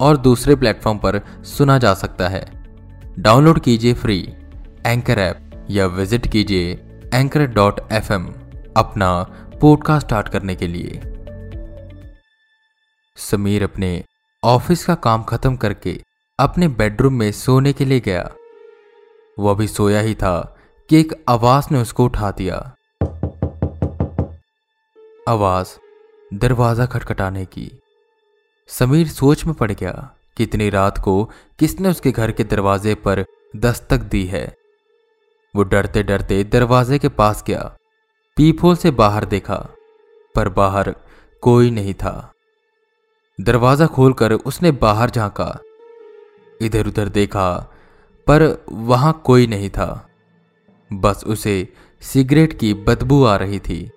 और दूसरे प्लेटफॉर्म पर सुना जा सकता है। डाउनलोड कीजिए फ्री एंकर ऐप या विज़िट कीजिए एंकर डॉट एफ़ अपना पॉडकास्ट स्टार्ट करने के लिए। समीर अपने ऑफ़िस का काम खत्म करके अपने बेडरूम में सोने के लिए गया। वो अभी सोया ही था कि एक आवाज़ ने उसको उठा दिया। आवाज़ दरवाज़ा खटखटाने की। समीर सोच में पड़ गया कि इतनी रात को किसने उसके घर के दरवाजे पर दस्तक दी है। वो डरते डरते दरवाजे के पास गया पीपोल से बाहर देखा, पर बाहर कोई नहीं था। दरवाज़ा खोलकर उसने बाहर झांका इधर उधर देखा, पर वहाँ कोई नहीं था। बस उसे सिगरेट की बदबू आ रही थी,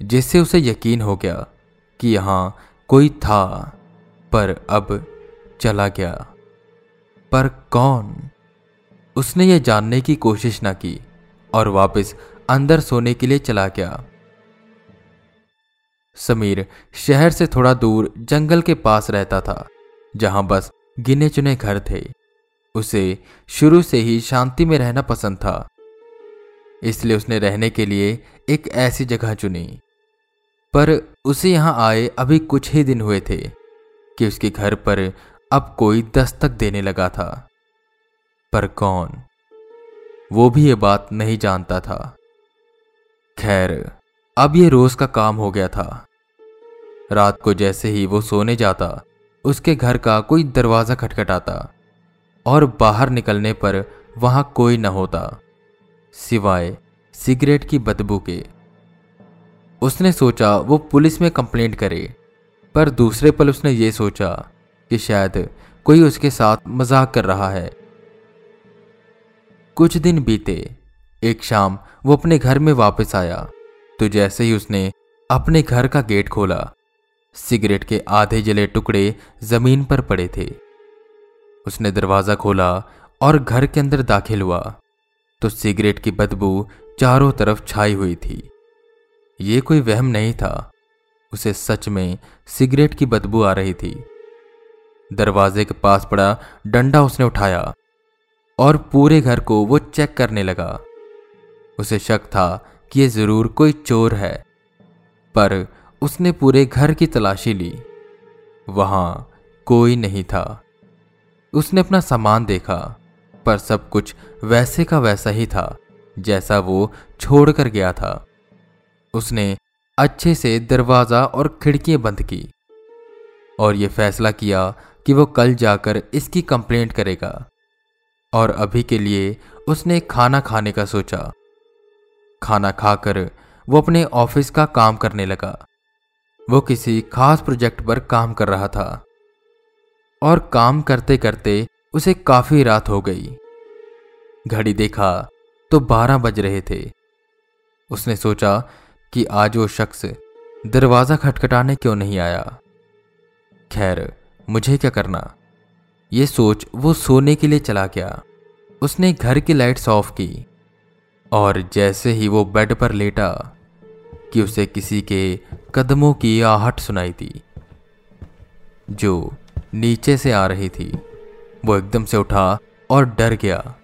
जिससे उसे यकीन हो गया कि यहाँ कोई था। पर अब चला गया। पर कौन? उसने यह जानने की कोशिश ना की और वापस अंदर सोने के लिए चला गया। समीर शहर से थोड़ा दूर जंगल के पास रहता था, जहाँ बस गिने चुने घर थे। उसे शुरू से ही शांति में रहना पसंद था, इसलिए उसने रहने के लिए एक ऐसी जगह चुनी। पर उसे यहाँ आए अभी कुछ ही दिन हुए थे। कि उसके घर पर अब कोई दस्तक देने लगा था। पर कौन? वो भी ये बात नहीं जानता था। खैर, अब ये रोज का काम हो गया था। रात को जैसे ही वो सोने जाता, उसके घर का कोई दरवाज़ा खटखटाता और बाहर निकलने पर वहाँ कोई न होता, सिवाय सिगरेट की बदबू के। उसने सोचा वो पुलिस में कंप्लेंट करे पर दूसरे पल उसने ये सोचा कि शायद कोई उसके साथ मज़ाक कर रहा है। कुछ दिन बीते, एक शाम वो अपने घर में वापस आया। तो जैसे ही उसने अपने घर का गेट खोला, सिगरेट के आधे जले टुकड़े ज़मीन पर पड़े थे। उसने दरवाज़ा खोला और घर के अंदर दाखिल हुआ। तो सिगरेट की बदबू चारों तरफ़ छाई हुई थी। ये कोई वहम नहीं था। उसे सच में सिगरेट की बदबू आ रही थी। दरवाजे के पास पड़ा डंडा उसने उठाया और पूरे घर को वो चेक करने लगा। उसे शक था कि यह ज़रूर कोई चोर है, पर उसने पूरे घर की तलाशी ली। वहाँ कोई नहीं था। उसने अपना सामान देखा, पर सब कुछ वैसे का वैसा ही था, जैसा वो छोड़कर गया था। उसने अच्छे से दरवाज़ा और खिड़कियाँ बंद की और यह फैसला किया कि वो कल जाकर इसकी कंप्लेंट करेगा। और अभी के लिए उसने खाना खाने का सोचा। खाना खाकर वो अपने ऑफ़िस का काम करने लगा। वो किसी खास प्रोजेक्ट पर काम कर रहा था। और काम करते करते उसे काफ़ी रात हो गई। घड़ी देखा तो बारह बज रहे थे। उसने सोचा कि आज वो शख्स दरवाज़ा खटखटाने क्यों नहीं आया? खैर, मुझे क्या करना? ये सोच वो सोने के लिए चला गया। उसने घर की लाइट्स ऑफ़ की और जैसे ही वो बेड पर लेटा कि उसे किसी के कदमों की आहट सुनाई थी जो नीचे से आ रही थी, वो एकदम से उठा और डर गया।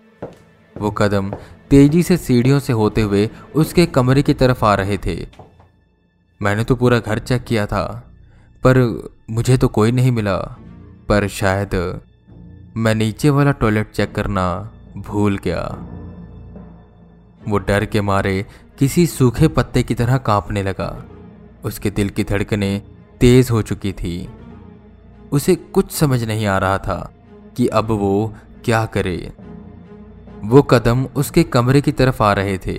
वो कदम तेज़ी से सीढ़ियों से होते हुए उसके कमरे की तरफ़ आ रहे थे। मैंने तो पूरा घर चेक किया था, पर मुझे तो कोई नहीं मिला। पर शायद मैं नीचे वाला टॉयलेट चेक करना भूल गया। वो डर के मारे किसी सूखे पत्ते की तरह कांपने लगा। उसके दिल की धड़कने तेज हो चुकी थी। उसे कुछ समझ नहीं आ रहा था कि अब वो क्या करे। वो कदम उसके कमरे की तरफ़ आ रहे थे।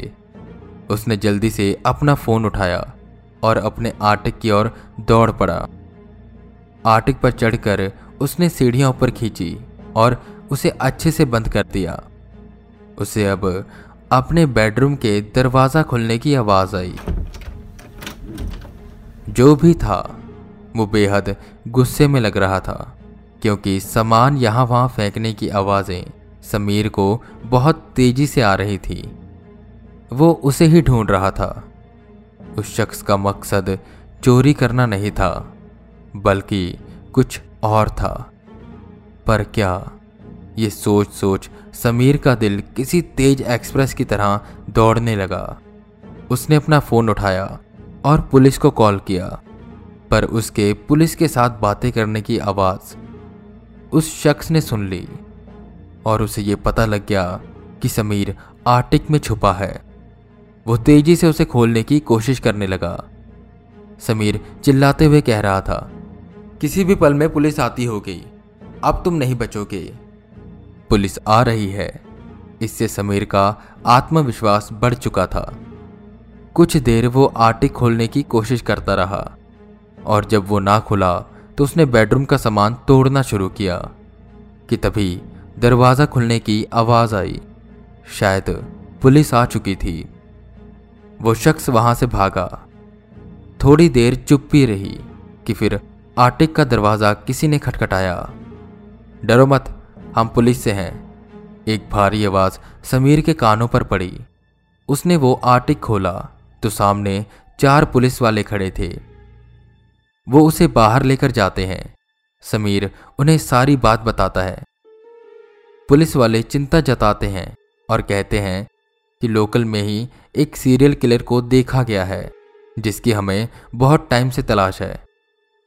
उसने जल्दी से अपना फ़ोन उठाया और अपने आटिक की ओर दौड़ पड़ा। आटिक पर चढ़कर उसने सीढ़ियाँ ऊपर खींची और उसे अच्छे से बंद कर दिया। उसे अब अपने बेडरूम के दरवाज़ा खुलने की आवाज़ आई। जो भी था, वो बेहद गुस्से में लग रहा था, क्योंकि सामान यहाँ वहाँ फेंकने की आवाज़ें समीर को बहुत तेज़ी से आ रही थी। वो उसे ही ढूंढ रहा था। उस शख्स का मकसद चोरी करना नहीं था, बल्कि कुछ और था। पर क्या ये सोच सोच समीर का दिल किसी तेज एक्सप्रेस की तरह दौड़ने लगा? उसने अपना फ़ोन उठाया और पुलिस को कॉल किया, पर उसके पुलिस के साथ बातें करने की आवाज़ उस शख्स ने सुन ली। और उसे यह पता लग गया कि समीर आर्टिक में छुपा है। वो तेज़ी से उसे खोलने की कोशिश करने लगा। समीर चिल्लाते हुए कह रहा था, किसी भी पल में पुलिस आती होगी। अब तुम नहीं बचोगे। पुलिस आ रही है। इससे समीर का आत्मविश्वास बढ़ चुका था। कुछ देर वो आर्टिक खोलने की कोशिश करता रहा और जब वो ना खुला तो उसने बेडरूम का सामान तोड़ना शुरू किया कि तभी दरवाज़ा खुलने की आवाज़ आई। शायद पुलिस आ चुकी थी। वो शख्स वहाँ से भागा। थोड़ी देर चुप भी रही कि फिर आर्टिक का दरवाज़ा किसी ने खटखटाया। डरो मत, हम पुलिस से हैं। एक भारी आवाज़ समीर के कानों पर पड़ी। उसने वो आर्टिक खोला तो सामने चार पुलिस वाले खड़े थे। वो उसे बाहर लेकर जाते हैं। समीर उन्हें सारी बात बताता है। पुलिस वाले चिंता जताते हैं और कहते हैं कि लोकल में ही एक सीरियल किलर को देखा गया है, जिसकी हमें बहुत टाइम से तलाश है।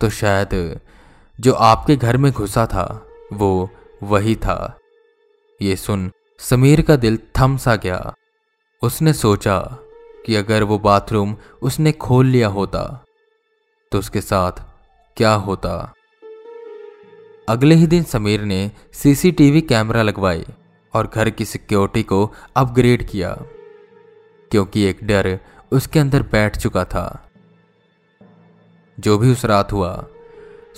तो शायद जो आपके घर में घुसा था, वो वही था। ये सुन समीर का दिल थम सा गया। उसने सोचा कि अगर वो बाथरूम उसने खोल लिया होता तो उसके साथ क्या होता? अगले ही दिन समीर ने सीसीटीवी कैमरा लगवाए और घर की सिक्योरिटी को अपग्रेड किया, क्योंकि एक डर उसके अंदर बैठ चुका था। जो भी उस रात हुआ,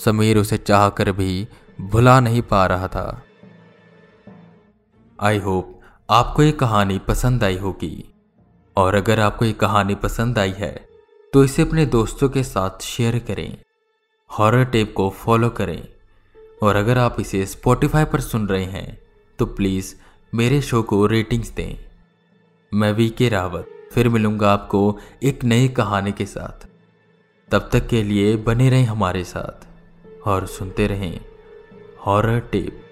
समीर उसे चाहकर भी भुला नहीं पा रहा था। आई होप आपको ये कहानी पसंद आई होगी, और अगर आपको ये कहानी पसंद आई है तो इसे अपने दोस्तों के साथ शेयर करें, हॉरर टेप को फॉलो करें। और अगर आप इसे स्पॉटिफाई पर सुन रहे हैं तो प्लीज़ मेरे शो को रेटिंग्स दें। मैं वी के रावत, फिर मिलूँगा आपको एक नई कहानी के साथ। तब तक के लिए बने रहें हमारे साथ और सुनते रहें हॉरर टेप